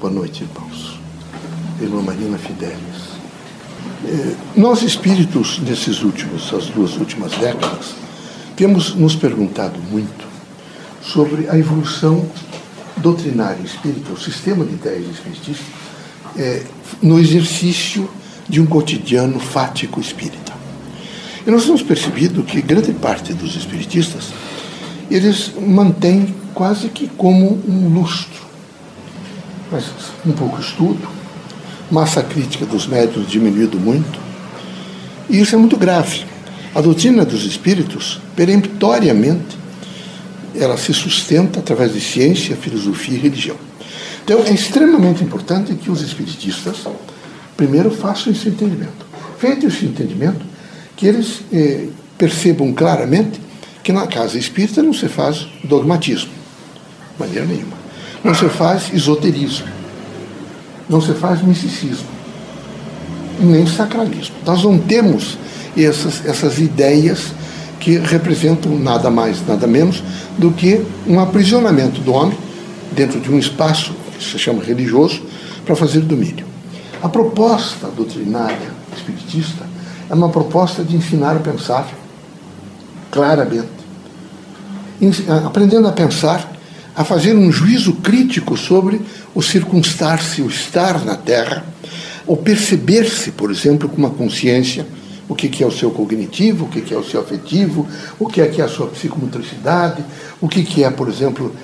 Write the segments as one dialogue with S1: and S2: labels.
S1: Boa noite, irmãos. Irmã Marina Fidelis. Eh, nós espíritos, nesses últimos, as duas últimas décadas, temos nos perguntado muito sobre a evolução doutrinária espírita, o sistema de ideias espiritistas, é, no exercício de um cotidiano fático espírita. E nós temos percebido que grande parte dos espiritistas eles mantêm quase que como um lustro. Mas um pouco estudo, massa crítica dos médios diminuído muito, e isso é muito grave. A doutrina dos espíritos, peremptoriamente, ela se sustenta através de ciência, filosofia e religião. Então, é extremamente importante que os espiritistas, primeiro, façam esse entendimento. Feito esse entendimento, que eles eh, percebam claramente que na casa espírita não se faz dogmatismo, de maneira nenhuma. Não se faz esoterismo, não se faz misticismo, nem sacralismo. Nós não temos essas, essas ideias que representam nada mais, nada menos do que um aprisionamento do homem dentro de um espaço que se chama religioso para fazer domínio. A proposta doutrinária espiritista é uma proposta de ensinar a pensar claramente, aprendendo a pensar, a fazer um juízo crítico sobre o circunstar-se, o estar na Terra, ou perceber-se, por exemplo, com uma consciência o que, é o seu cognitivo, o que, é o seu afetivo, o que é, que é a sua psicomotricidade, o que é, por exemplo,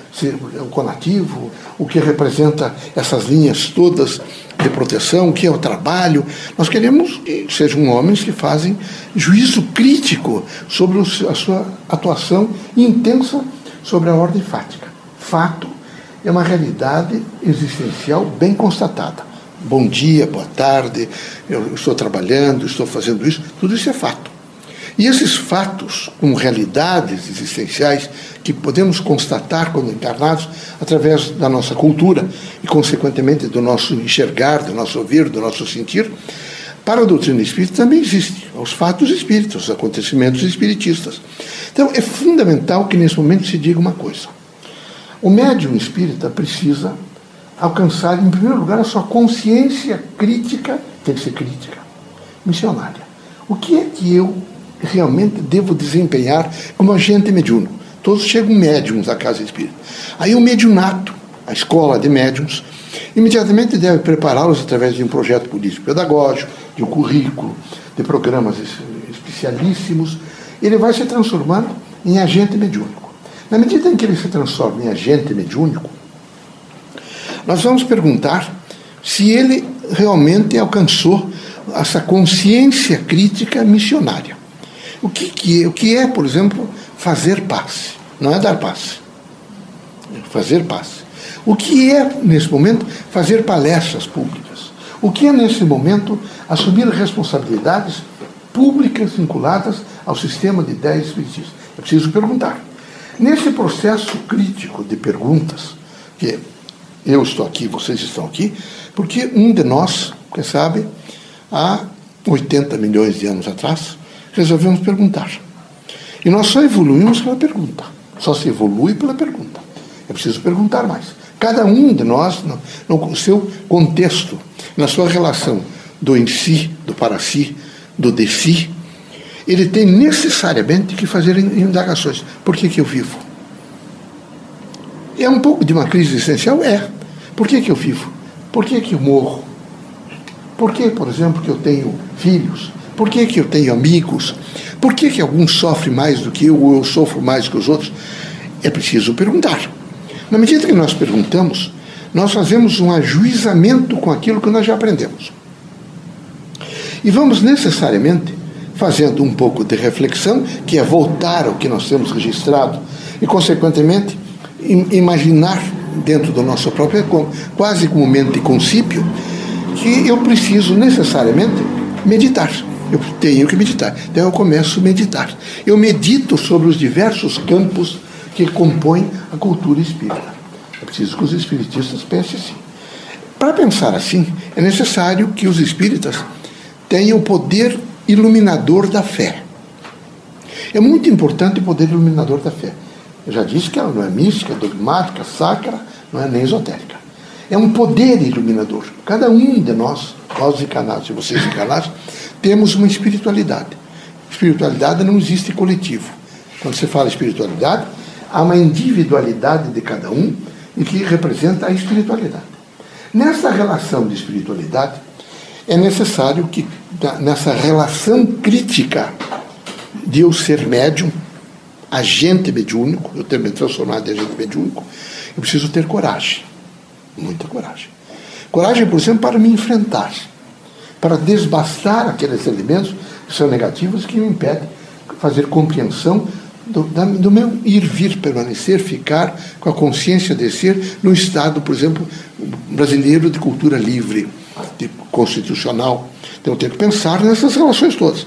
S1: o conativo, o que representa essas linhas todas de proteção, o que é o trabalho. Nós queremos que sejam homens que fazem juízo crítico sobre a sua atuação intensa sobre a ordem fática. Fato é uma realidade existencial bem constatada bom dia, boa tarde, eu estou trabalhando, estou fazendo isso, tudo isso é fato. E esses fatos, como realidades existenciais que podemos constatar quando encarnados através da nossa cultura e, consequentemente, do nosso enxergar, do nosso ouvir, do nosso sentir, para a doutrina espírita também existem os fatos espíritas, os acontecimentos espiritistas. Então, é fundamental que nesse momento se diga uma coisa. O médium espírita precisa alcançar, em primeiro lugar, a sua consciência crítica, tem que ser crítica, missionária. O que é que eu realmente devo desempenhar como agente mediúnico? Todos chegam médiums à casa espírita. Aí o mediunato, a escola de médiums, imediatamente deve prepará-los através de um projeto político-pedagógico, de um currículo, de programas especialíssimos. Ele vai se transformando em agente mediúnico. Na medida em que ele se transforma em agente mediúnico, nós vamos perguntar se ele realmente alcançou essa consciência crítica missionária. O que, que, é, o que é, por exemplo, fazer passe? Não é dar passe. É fazer passe. O que é, nesse momento, fazer palestras públicas? O que é, nesse momento, assumir responsabilidades públicas vinculadas ao sistema de ideias espiritistas? É preciso perguntar. Nesse processo crítico de perguntas, que eu estou aqui, vocês estão aqui, porque um de nós, quem sabe, há 80 milhões de anos atrás, resolvemos perguntar. E nós só evoluímos pela pergunta. Só se evolui pela pergunta. É preciso perguntar mais. Cada um de nós, no, seu contexto, na sua relação do em si, do para si, do de si, ele tem necessariamente que fazer indagações. Por que, que eu vivo? É um pouco de uma crise existencial? É. Por que, que eu vivo? Por que, que eu morro? Por que, por exemplo, que eu tenho filhos? Por que, que eu tenho amigos? Por que, que alguns sofrem mais do que eu ou eu sofro mais que os outros? É preciso perguntar. Na medida que nós perguntamos, nós fazemos um ajuizamento com aquilo que nós já aprendemos. E vamos necessariamente fazendo um pouco de reflexão, que é voltar ao que nós temos registrado, e, consequentemente, imaginar dentro do nosso próprio, quase como mente concípio, que eu preciso necessariamente meditar. Eu tenho que meditar. Então eu começo a meditar. Eu medito sobre os diversos campos que compõem a cultura espírita. É preciso que os espiritistas pensem assim. Para pensar assim, é necessário que os espíritas tenham o poder iluminador da fé. É muito importante o poder iluminador da fé. Eu já disse que ela não é mística, dogmática, sacra, não é nem esotérica. é um poder iluminador. Cada um de nós, nós encarnados e vocês encarnados, temos uma espiritualidade. Espiritualidade não existe coletivo. Quando você fala espiritualidade, há uma individualidade de cada um e que representa a espiritualidade. Nessa relação de espiritualidade, é necessário que, nessa relação crítica de eu ser médium, agente mediúnico, eu ter me transformado em agente mediúnico, eu preciso ter coragem, muita coragem. Coragem, por exemplo, para me enfrentar, para desbastar aqueles elementos que são negativos que me impedem fazer compreensão do, do, meu ir, vir, permanecer, ficar com a consciência de ser no estado, por exemplo, brasileiro de cultura livre, constitucional. Então eu tenho que pensar nessas relações todas.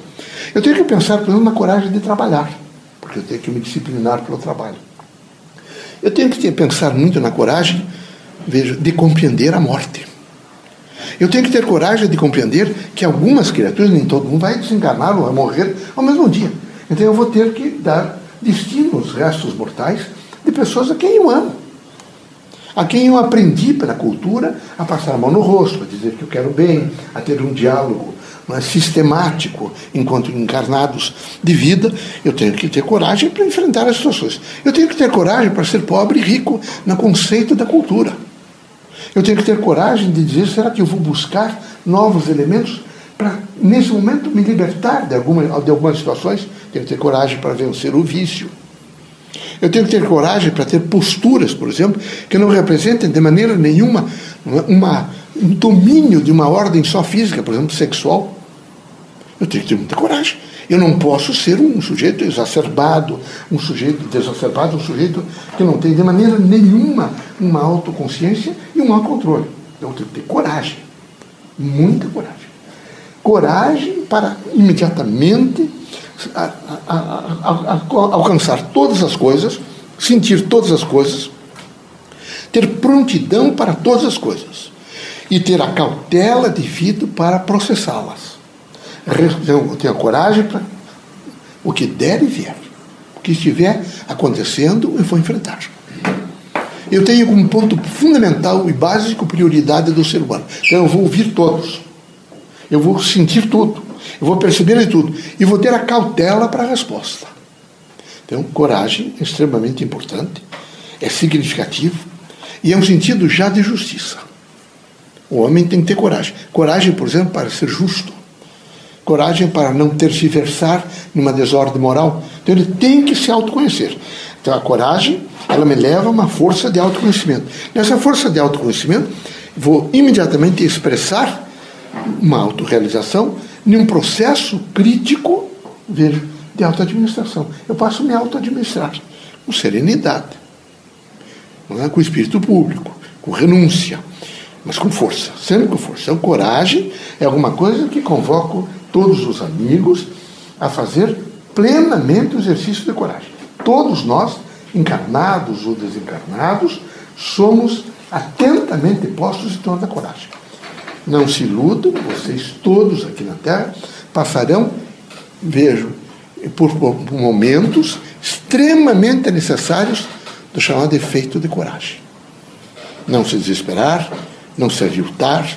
S1: Eu tenho que pensar, por exemplo, na coragem de trabalhar, porque eu tenho que me disciplinar pelo trabalho. Eu tenho que pensar muito na coragem, veja, de compreender a morte. Eu tenho que ter coragem de compreender que algumas criaturas, nem todo mundo vai desencarnar ou vai morrer ao mesmo dia. Então eu vou ter que dar destino aos restos mortais de pessoas a quem eu amo. A quem eu aprendi pela cultura a passar a mão no rosto, a dizer que eu quero bem, a ter um diálogo é, sistemático enquanto encarnados de vida, eu tenho que ter coragem para enfrentar as situações. Eu tenho que ter coragem para ser pobre e rico no conceito da cultura. Eu tenho que ter coragem de dizer: será que eu vou buscar novos elementos para, nesse momento, me libertar de, alguma, de algumas situações? Tenho que ter coragem para vencer o vício. Eu tenho que ter coragem para ter posturas, por exemplo, que não representem de maneira nenhuma uma, um domínio de uma ordem só física, por exemplo, sexual. Eu tenho que ter muita coragem. Eu não posso ser um sujeito exacerbado, um sujeito desacerbado, um sujeito que não tem de maneira nenhuma uma autoconsciência e um autocontrole. Eu tenho que ter coragem, muita coragem. Coragem para imediatamente a, a, alcançar todas as coisas, sentir todas as coisas, ter prontidão para todas as coisas e ter a cautela devido para processá-las eu tenho a coragem para o que der e vier. O que estiver acontecendo, eu vou enfrentar. Eu tenho como ponto fundamental e básico prioridade do ser humano. Então eu vou ouvir todos. Eu vou sentir tudo. Eu vou perceber de tudo. E vou ter a cautela para a resposta. Então, coragem é extremamente importante, é significativo e é um sentido já de justiça. O homem tem que ter coragem. Coragem, por exemplo, para ser justo coragem para não tergiversar numa desordem moral. Então ele tem que se autoconhecer. Então a coragem, ela me leva a uma força de autoconhecimento. Nessa força de autoconhecimento, vou imediatamente expressar uma autorrealização num processo crítico de autoadministração. Eu passo a me autoadministrar com serenidade, é? com espírito público, com renúncia, mas com força, sempre com força. Então, coragem é alguma coisa que convoco todos os amigos a fazer plenamente o exercício de coragem. Todos nós, encarnados ou desencarnados, somos atentamente postos em torno da coragem. Não se iludam, vocês todos aqui na Terra passarão, vejo, por momentos extremamente necessários do chamado efeito de coragem. Não se desesperar, não se aviltar,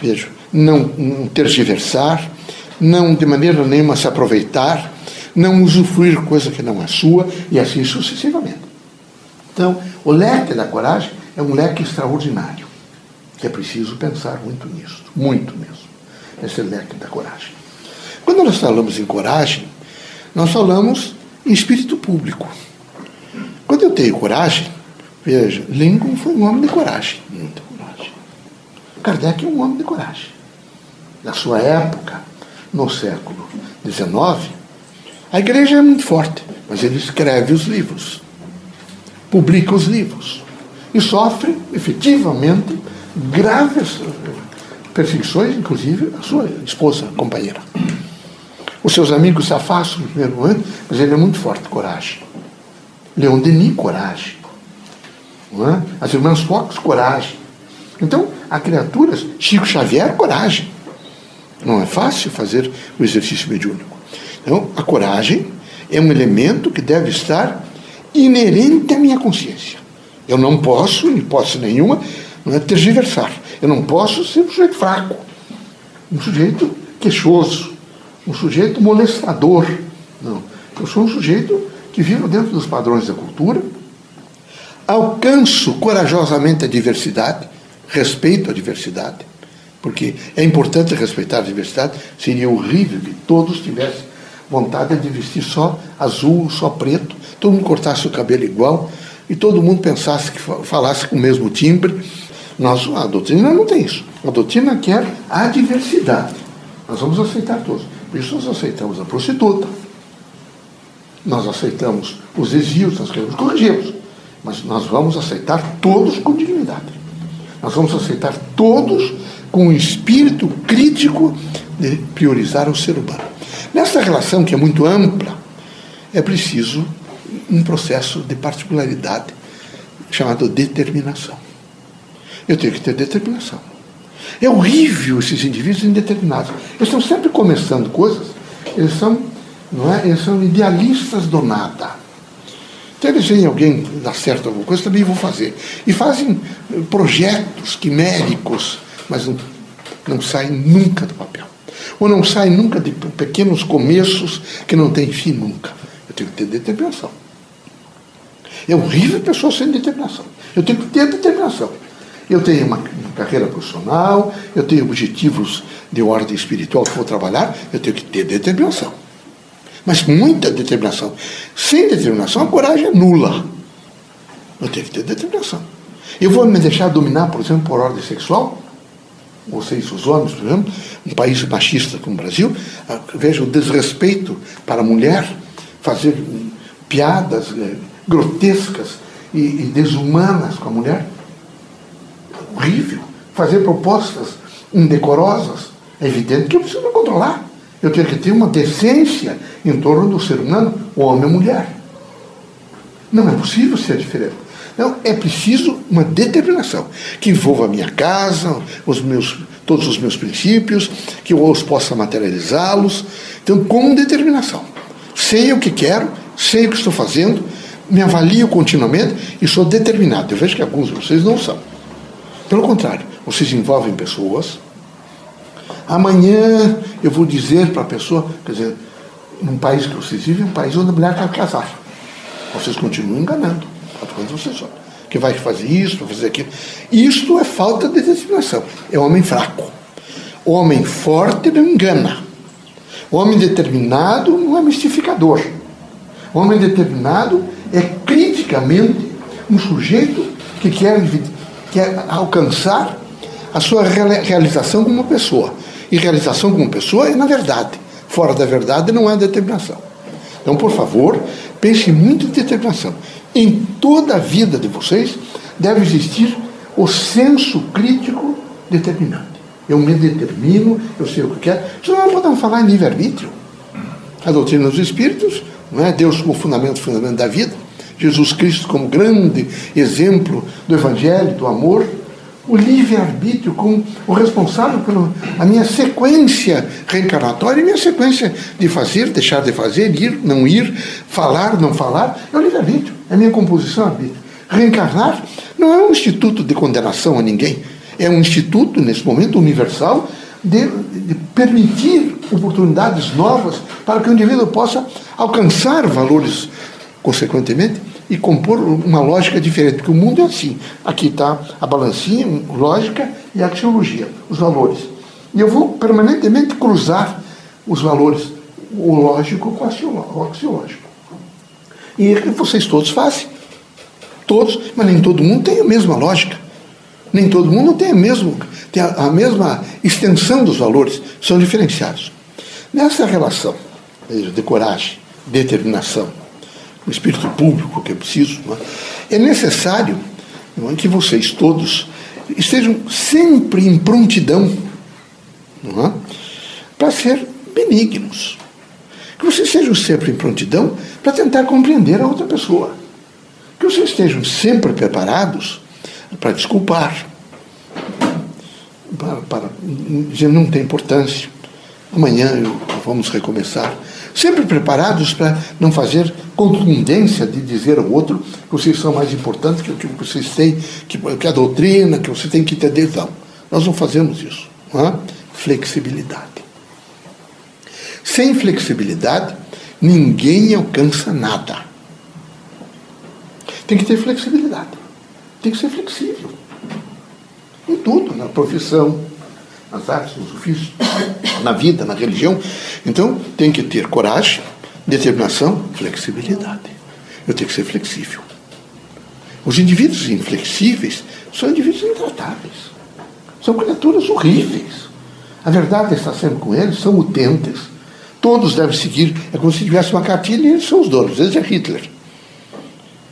S1: vejo, não, não tergiversar, não de maneira nenhuma se aproveitar, não usufruir coisa que não é sua e assim sucessivamente. Então, o leque da coragem é um leque extraordinário, que é preciso pensar muito nisso, muito mesmo, esse leque da coragem. Quando nós falamos em coragem, nós falamos em espírito público. Quando eu tenho coragem, veja, Lincoln foi um homem de coragem, muita coragem. Kardec é um homem de coragem. Na sua época, no século XIX, a igreja é muito forte, mas ele escreve os livros, publica os livros e sofre efetivamente graves perseguições, inclusive a sua esposa, companheira. Os seus amigos se afastam no primeiro ano, mas ele é muito forte, coragem. Leon Denis, coragem. É? As irmãs Fox, coragem. Então, há criaturas, Chico Xavier, coragem. Não é fácil fazer o exercício mediúnico. Então, a coragem é um elemento que deve estar inerente à minha consciência. Eu não posso, em hipótese nenhuma, não é tergiversar. Eu não posso ser um sujeito fraco, um sujeito queixoso, um sujeito molestador. Não. Eu sou um sujeito que vivo dentro dos padrões da cultura, alcanço corajosamente a diversidade, respeito a diversidade, porque é importante respeitar a diversidade, seria horrível que todos tivessem vontade de vestir só azul, só preto, todo mundo cortasse o cabelo igual e todo mundo pensasse que falasse com o mesmo timbre. Nós, a doutrina não tem isso. A doutrina quer a diversidade. Nós vamos aceitar todos. Por isso nós aceitamos a prostituta, nós aceitamos os desvios, nós queremos corrigi-los. Mas nós vamos aceitar todos com dignidade. Nós vamos aceitar todos com o espírito crítico de priorizar o ser humano. Nessa relação que é muito ampla, é preciso um processo de particularidade chamado determinação. Eu tenho que ter determinação. É horrível esses indivíduos indeterminados. Eles estão sempre começando coisas, eles são, não é? eles são idealistas do nada. Então eles veem alguém dar certo alguma coisa, também vou fazer. E fazem projetos quiméricos, mas não, não saem nunca do papel. Ou não saem nunca de pequenos começos que não têm fim nunca. Eu tenho que ter determinação. É horrível a pessoa sem determinação. Eu tenho que ter determinação. Eu tenho uma, uma carreira profissional, eu tenho objetivos de ordem espiritual que vou trabalhar, eu tenho que ter determinação. Mas muita determinação. Sem determinação, a coragem é nula. Eu tenho que ter determinação. Eu vou me deixar dominar, por exemplo, por ordem sexual? Vocês, os homens, por exemplo, um país machista como o Brasil, ah, veja o desrespeito para a mulher, fazer piadas eh, grotescas e, e desumanas com a mulher horrível, fazer propostas indecorosas. É evidente que eu preciso me controlar. Eu tenho que ter uma decência em torno do ser humano, homem ou mulher. Não é possível ser diferente. Não, é preciso uma determinação que envolva a minha casa, os meus, todos os meus princípios, que eu os possa materializá-los. Então, com determinação. Sei o que quero, sei o que estou fazendo, me avalio continuamente e sou determinado. Eu vejo que alguns de vocês não são. Pelo contrário, vocês envolvem pessoas. Amanhã eu vou dizer para a pessoa, quer dizer, num país que vocês vivem, um país onde a mulher quer casar. Vocês continuam enganando. Quando vocês só. Que vai fazer isso, vai fazer aquilo. Isto é falta de determinação. É homem fraco. Homem forte não engana. Homem determinado não é mistificador. Homem determinado é criticamente um sujeito que quer quer alcançar a sua realização como pessoa. E realização como pessoa é na verdade. Fora da verdade não é determinação. Então, por favor, pense muito em determinação. Em toda a vida de vocês deve existir o senso crítico determinante. Eu me determino, eu sei o que quero. Senão não podemos falar em livre-arbítrio. A doutrina dos espíritos, não é? Deus como fundamento, fundamento da vida. Jesus Cristo como grande exemplo do Evangelho, do amor, o livre-arbítrio como o responsável pela minha sequência reencarnatória, minha sequência de fazer, deixar de fazer, ir, não ir, falar, não falar, é o livre-arbítrio, é a minha composição arbítrio. Reencarnar não é um instituto de condenação a ninguém, é um instituto, nesse momento, universal, de, de permitir oportunidades novas para que o indivíduo possa alcançar valores, consequentemente, e compor uma lógica diferente, porque o mundo é assim. Aqui está a balancinha, lógica e axiologia, os valores. E eu vou permanentemente cruzar os valores, o lógico com o axiológico. E vocês todos fazem. Todos, mas nem todo mundo tem a mesma lógica. Nem todo mundo tem a, mesma, tem a mesma extensão dos valores, são diferenciados. Nessa relação de coragem, determinação, o espírito público que é preciso, é? é necessário é, que vocês todos estejam sempre em prontidão é? para ser benignos. Que vocês estejam sempre em prontidão para tentar compreender a outra pessoa. Que vocês estejam sempre preparados para desculpar, para, para não tem importância. Amanhã vamos recomeçar. Sempre preparados para não fazer contundência de dizer ao outro que vocês são mais importantes, que, que vocês têm, que, que a doutrina, que você tem que entender. Não. Nós não fazemos isso. Não é? Flexibilidade. Sem flexibilidade, ninguém alcança nada. Tem que ter flexibilidade. Tem que ser flexível. Em tudo, na profissão, nas artes, nos ofícios, na vida, na religião. Então, tem que ter coragem, determinação, flexibilidade. Eu tenho que ser flexível. Os indivíduos inflexíveis são indivíduos intratáveis. São criaturas horríveis. A verdade está sempre com eles, são utentes. Todos devem seguir. É como se tivesse uma cartilha e eles são os donos. Esse é Hitler.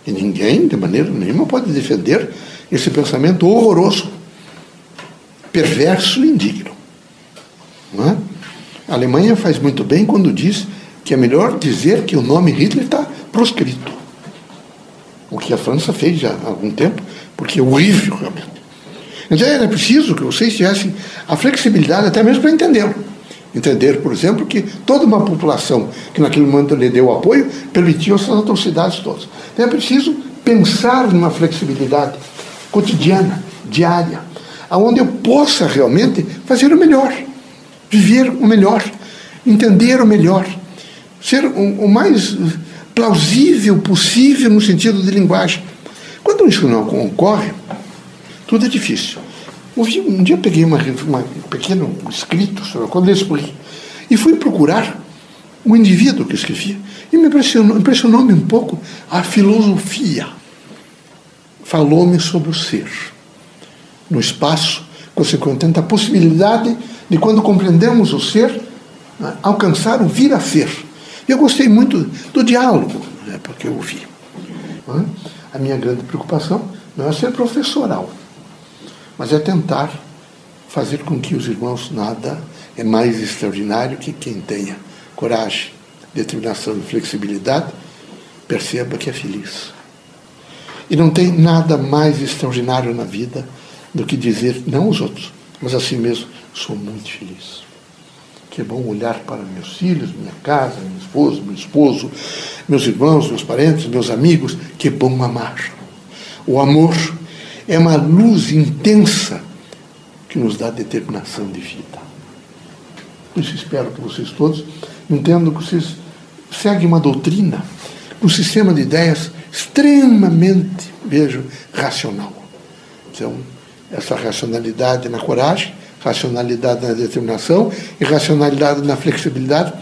S1: E ninguém, de maneira nenhuma, pode defender esse pensamento horroroso perverso e indigno. É? A Alemanha faz muito bem quando diz que é melhor dizer que o nome Hitler está proscrito. O que a França fez já há algum tempo, porque é horrível realmente. Então era preciso que vocês tivessem a flexibilidade até mesmo para entendê-lo. Entender, por exemplo, que toda uma população que naquele momento lhe deu apoio permitiu essas atrocidades todas. Então é preciso pensar numa flexibilidade cotidiana, diária, aonde eu possa realmente fazer o melhor, viver o melhor, entender o melhor, ser o, o mais plausível possível no sentido de linguagem. Quando isso não ocorre, tudo é difícil. Um dia eu peguei uma, uma, um pequeno escrito sobre quando escolhi e fui procurar o indivíduo que escrevia e me impressionou, impressionou-me um pouco a filosofia. Falou-me sobre o ser no espaço, consequentemente a possibilidade de, quando compreendemos o ser, né, alcançar o vir a ser. Eu gostei muito do diálogo, né, porque eu ouvi. Né? A minha grande preocupação não é ser professoral, mas é tentar fazer com que os irmãos nada é mais extraordinário que quem tenha coragem, determinação e flexibilidade perceba que é feliz. E não tem nada mais extraordinário na vida do que dizer, não os outros, mas assim mesmo, sou muito feliz. Que é bom olhar para meus filhos, minha casa, minha esposa, meu esposo, meus irmãos, meus parentes, meus amigos. Que é bom amar. O amor é uma luz intensa que nos dá determinação de vida. Por isso espero que vocês todos entendam que vocês seguem uma doutrina, um sistema de ideias extremamente, vejo, racional. Então, essa racionalidade na coragem, racionalidade na determinação e racionalidade na flexibilidade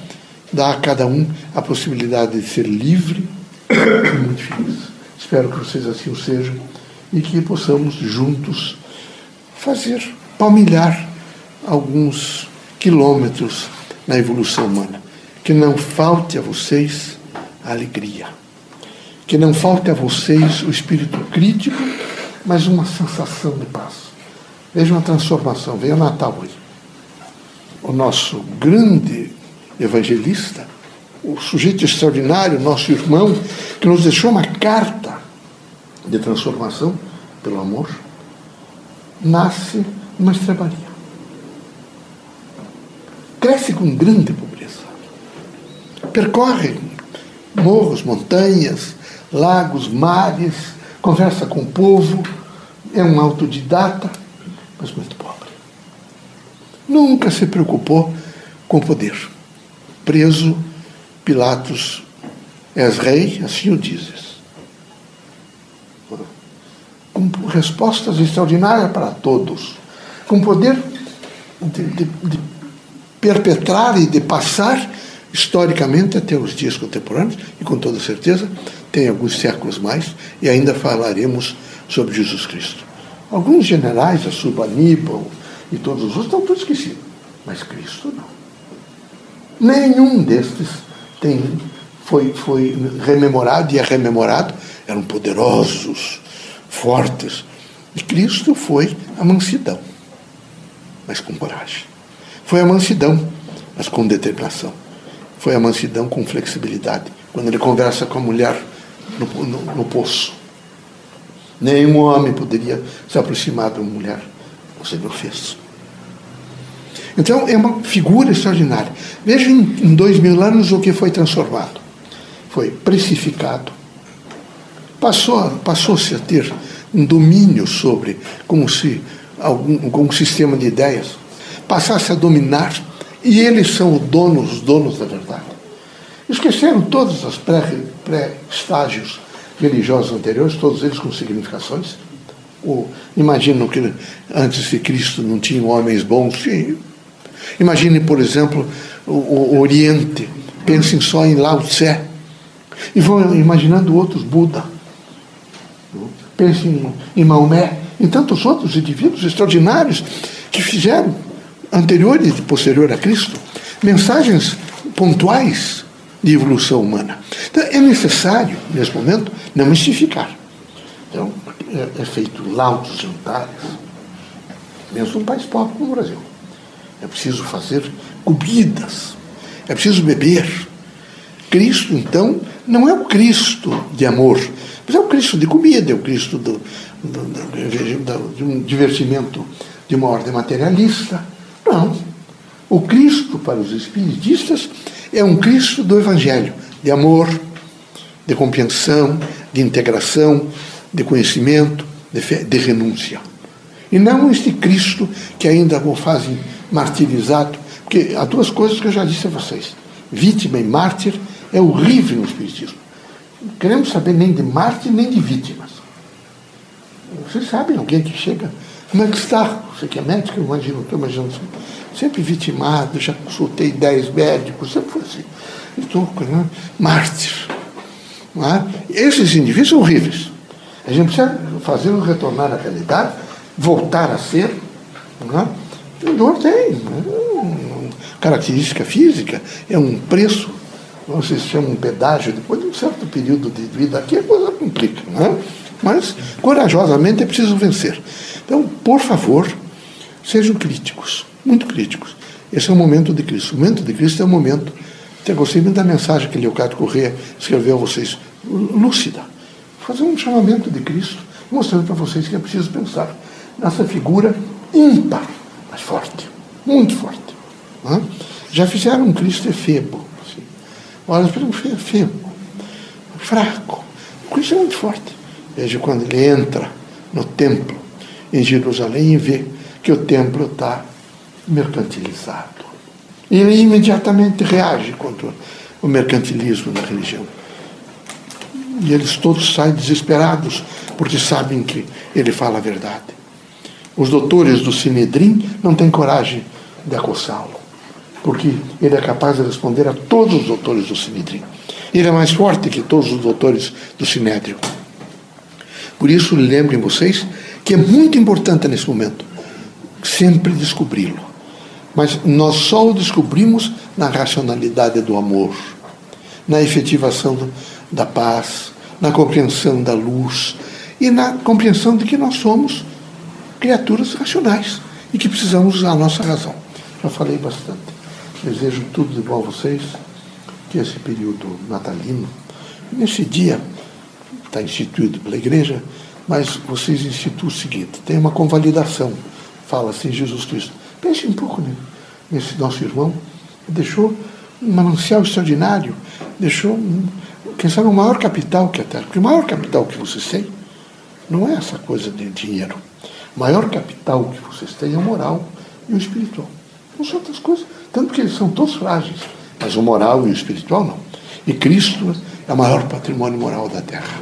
S1: dá a cada um a possibilidade de ser livre e muito feliz. Espero que vocês assim o sejam e que possamos juntos fazer, palmilhar alguns quilômetros na evolução humana. Que não falte a vocês a alegria. Que não falte a vocês o espírito crítico mas uma sensação de paz. Veja uma transformação. Veja o Natal hoje. O nosso grande evangelista, o sujeito extraordinário, nosso irmão, que nos deixou uma carta de transformação pelo amor, nasce numa estrebaria. Cresce com grande pobreza. Percorre morros, montanhas, lagos, mares, conversa com o povo, é um autodidata, mas muito pobre. Nunca se preocupou com poder. Preso, Pilatos, és rei, assim o dizes. Com respostas extraordinárias para todos, com poder de, de, de perpetrar e de passar historicamente até os dias contemporâneos, e com toda certeza tem alguns séculos mais, e ainda falaremos sobre Jesus Cristo. Alguns generais, a Aníbal e todos os outros, estão todos esquecidos. Mas Cristo não. Nenhum destes tem, foi, foi rememorado e é rememorado. Eram poderosos, fortes. E Cristo foi a mansidão, mas com coragem. Foi a mansidão, mas com determinação. Foi a mansidão com flexibilidade. Quando ele conversa com a mulher no, no, no poço. Nenhum homem poderia se aproximar de uma mulher. O Senhor fez. Então é uma figura extraordinária. Veja em, em dois mil anos o que foi transformado. Foi precificado. Passou, passou-se a ter um domínio sobre como se algum, com um sistema de ideias, passasse a dominar e eles são os donos, os donos da verdade. Esqueceram todos os pré-estágios pré religiosos anteriores, todos eles com significações. O, imaginam que antes de Cristo não tinham homens bons. Imagine, por exemplo, o, o Oriente. Pensem só em Lao Tse. E vão imaginando outros Buda. Pensem em Maomé, em tantos outros indivíduos extraordinários que fizeram, anterior e posterior a Cristo, mensagens pontuais de evolução humana. Então, é necessário, nesse momento, não mistificar. Então, é, é feito laudos jantares, mesmo num país pobre como o Brasil. É preciso fazer comidas, é preciso beber. Cristo, então, não é o Cristo de amor, mas é o Cristo de comida, é o Cristo do, do, do, de um divertimento de uma ordem materialista. Não. O Cristo, para os espiritistas, é um Cristo do Evangelho, de amor, de compreensão, de integração, de conhecimento, de, fé, de renúncia. E não este Cristo que ainda o fazem martirizado, porque há duas coisas que eu já disse a vocês. Vítima e mártir é horrível no Espiritismo. Não queremos saber nem de mártir nem de vítimas. Vocês sabem alguém que chega. Como é? Você que é médico, imagino, estou imaginando sempre vitimado, já consultei dez médicos, sempre foi assim. Estou né? mártir. É? Esses indivíduos são horríveis. A gente precisa fazê-los retornar à realidade, voltar a ser. Não é? Dor tem. Né? Característica física é um preço, vocês chamam um pedágio, depois de um certo período de vida aqui a coisa complica. Não é? Mas, corajosamente, é preciso vencer. Então, por favor, sejam críticos muito críticos. Esse é o momento de Cristo. O momento de Cristo é o momento. Até gostei muito da mensagem que Leocádio Corrêa escreveu a vocês, lúcida. Fazer um chamamento de Cristo, mostrando para vocês que é preciso pensar nessa figura ímpar, mas forte, muito forte. Já fizeram um Cristo efebo. Assim. Olha, efebo, fraco. O Cristo é muito forte. Veja quando ele entra no templo em Jerusalém e vê que o templo está mercantilizado. E ele imediatamente reage contra o mercantilismo na religião. E eles todos saem desesperados, porque sabem que ele fala a verdade. Os doutores do Sinedrim não têm coragem de acossá-lo, porque ele é capaz de responder a todos os doutores do Sinedrim. Ele é mais forte que todos os doutores do Sinédrio. Por isso, lembrem vocês que é muito importante nesse momento sempre descobri-lo. Mas nós só o descobrimos na racionalidade do amor, na efetivação da paz, na compreensão da luz e na compreensão de que nós somos criaturas racionais e que precisamos usar a nossa razão. Já falei bastante. Desejo tudo de bom a vocês, que esse período natalino, nesse dia, está instituído pela igreja, mas vocês instituam o seguinte: tem uma convalidação, fala assim Jesus Cristo. Pense um pouco nesse nosso irmão. Deixou um manancial extraordinário, deixou, quem sabe, o maior capital que a terra. Porque o maior capital que vocês têm não é essa coisa de dinheiro. O maior capital que vocês têm é o moral e o espiritual. Não são outras coisas. Tanto que eles são todos frágeis. Mas o moral e o espiritual não. E Cristo é o maior patrimônio moral da terra.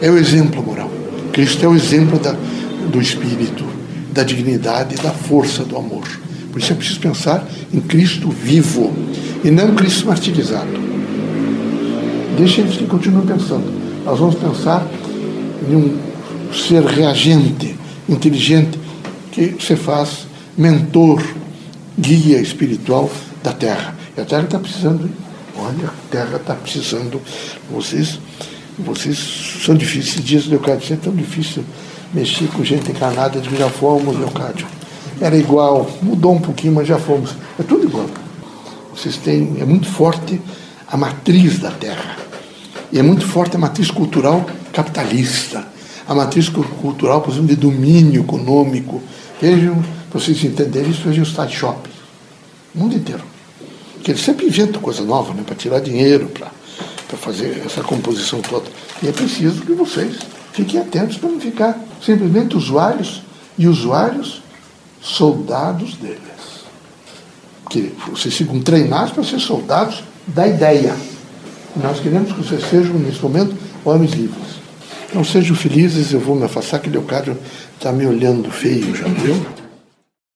S1: É o exemplo moral. Cristo é o exemplo da, do espírito, da dignidade e da força do amor. Por isso é preciso pensar em Cristo vivo e não Cristo martirizado. Deixa eles que continuem pensando. Nós vamos pensar em um ser reagente, inteligente, que se faz mentor, guia espiritual da Terra. E a Terra está precisando, olha, a Terra está precisando. Vocês, vocês são difíceis. Dias, Leocádio, é tão difícil mexer com gente encarnada de que já fomos, Leocádio era igual, mudou um pouquinho, mas já fomos. É tudo igual. Vocês têm, é muito forte a matriz da Terra. E é muito forte a matriz cultural capitalista. A matriz cultural, por exemplo, de domínio econômico. Vejam para vocês entenderem isso, vejam os site shopping. O mundo inteiro. Porque eles sempre inventam coisa nova, né? Para tirar dinheiro, para fazer essa composição toda. E é preciso que vocês fiquem atentos para não ficar simplesmente usuários e usuários soldados deles. Que vocês ficam treinados para ser soldados da ideia. Nós queremos que vocês sejam, nesse momento, homens livres. Então sejam felizes, eu vou me afastar, que Leocádio está me olhando feio, já viu?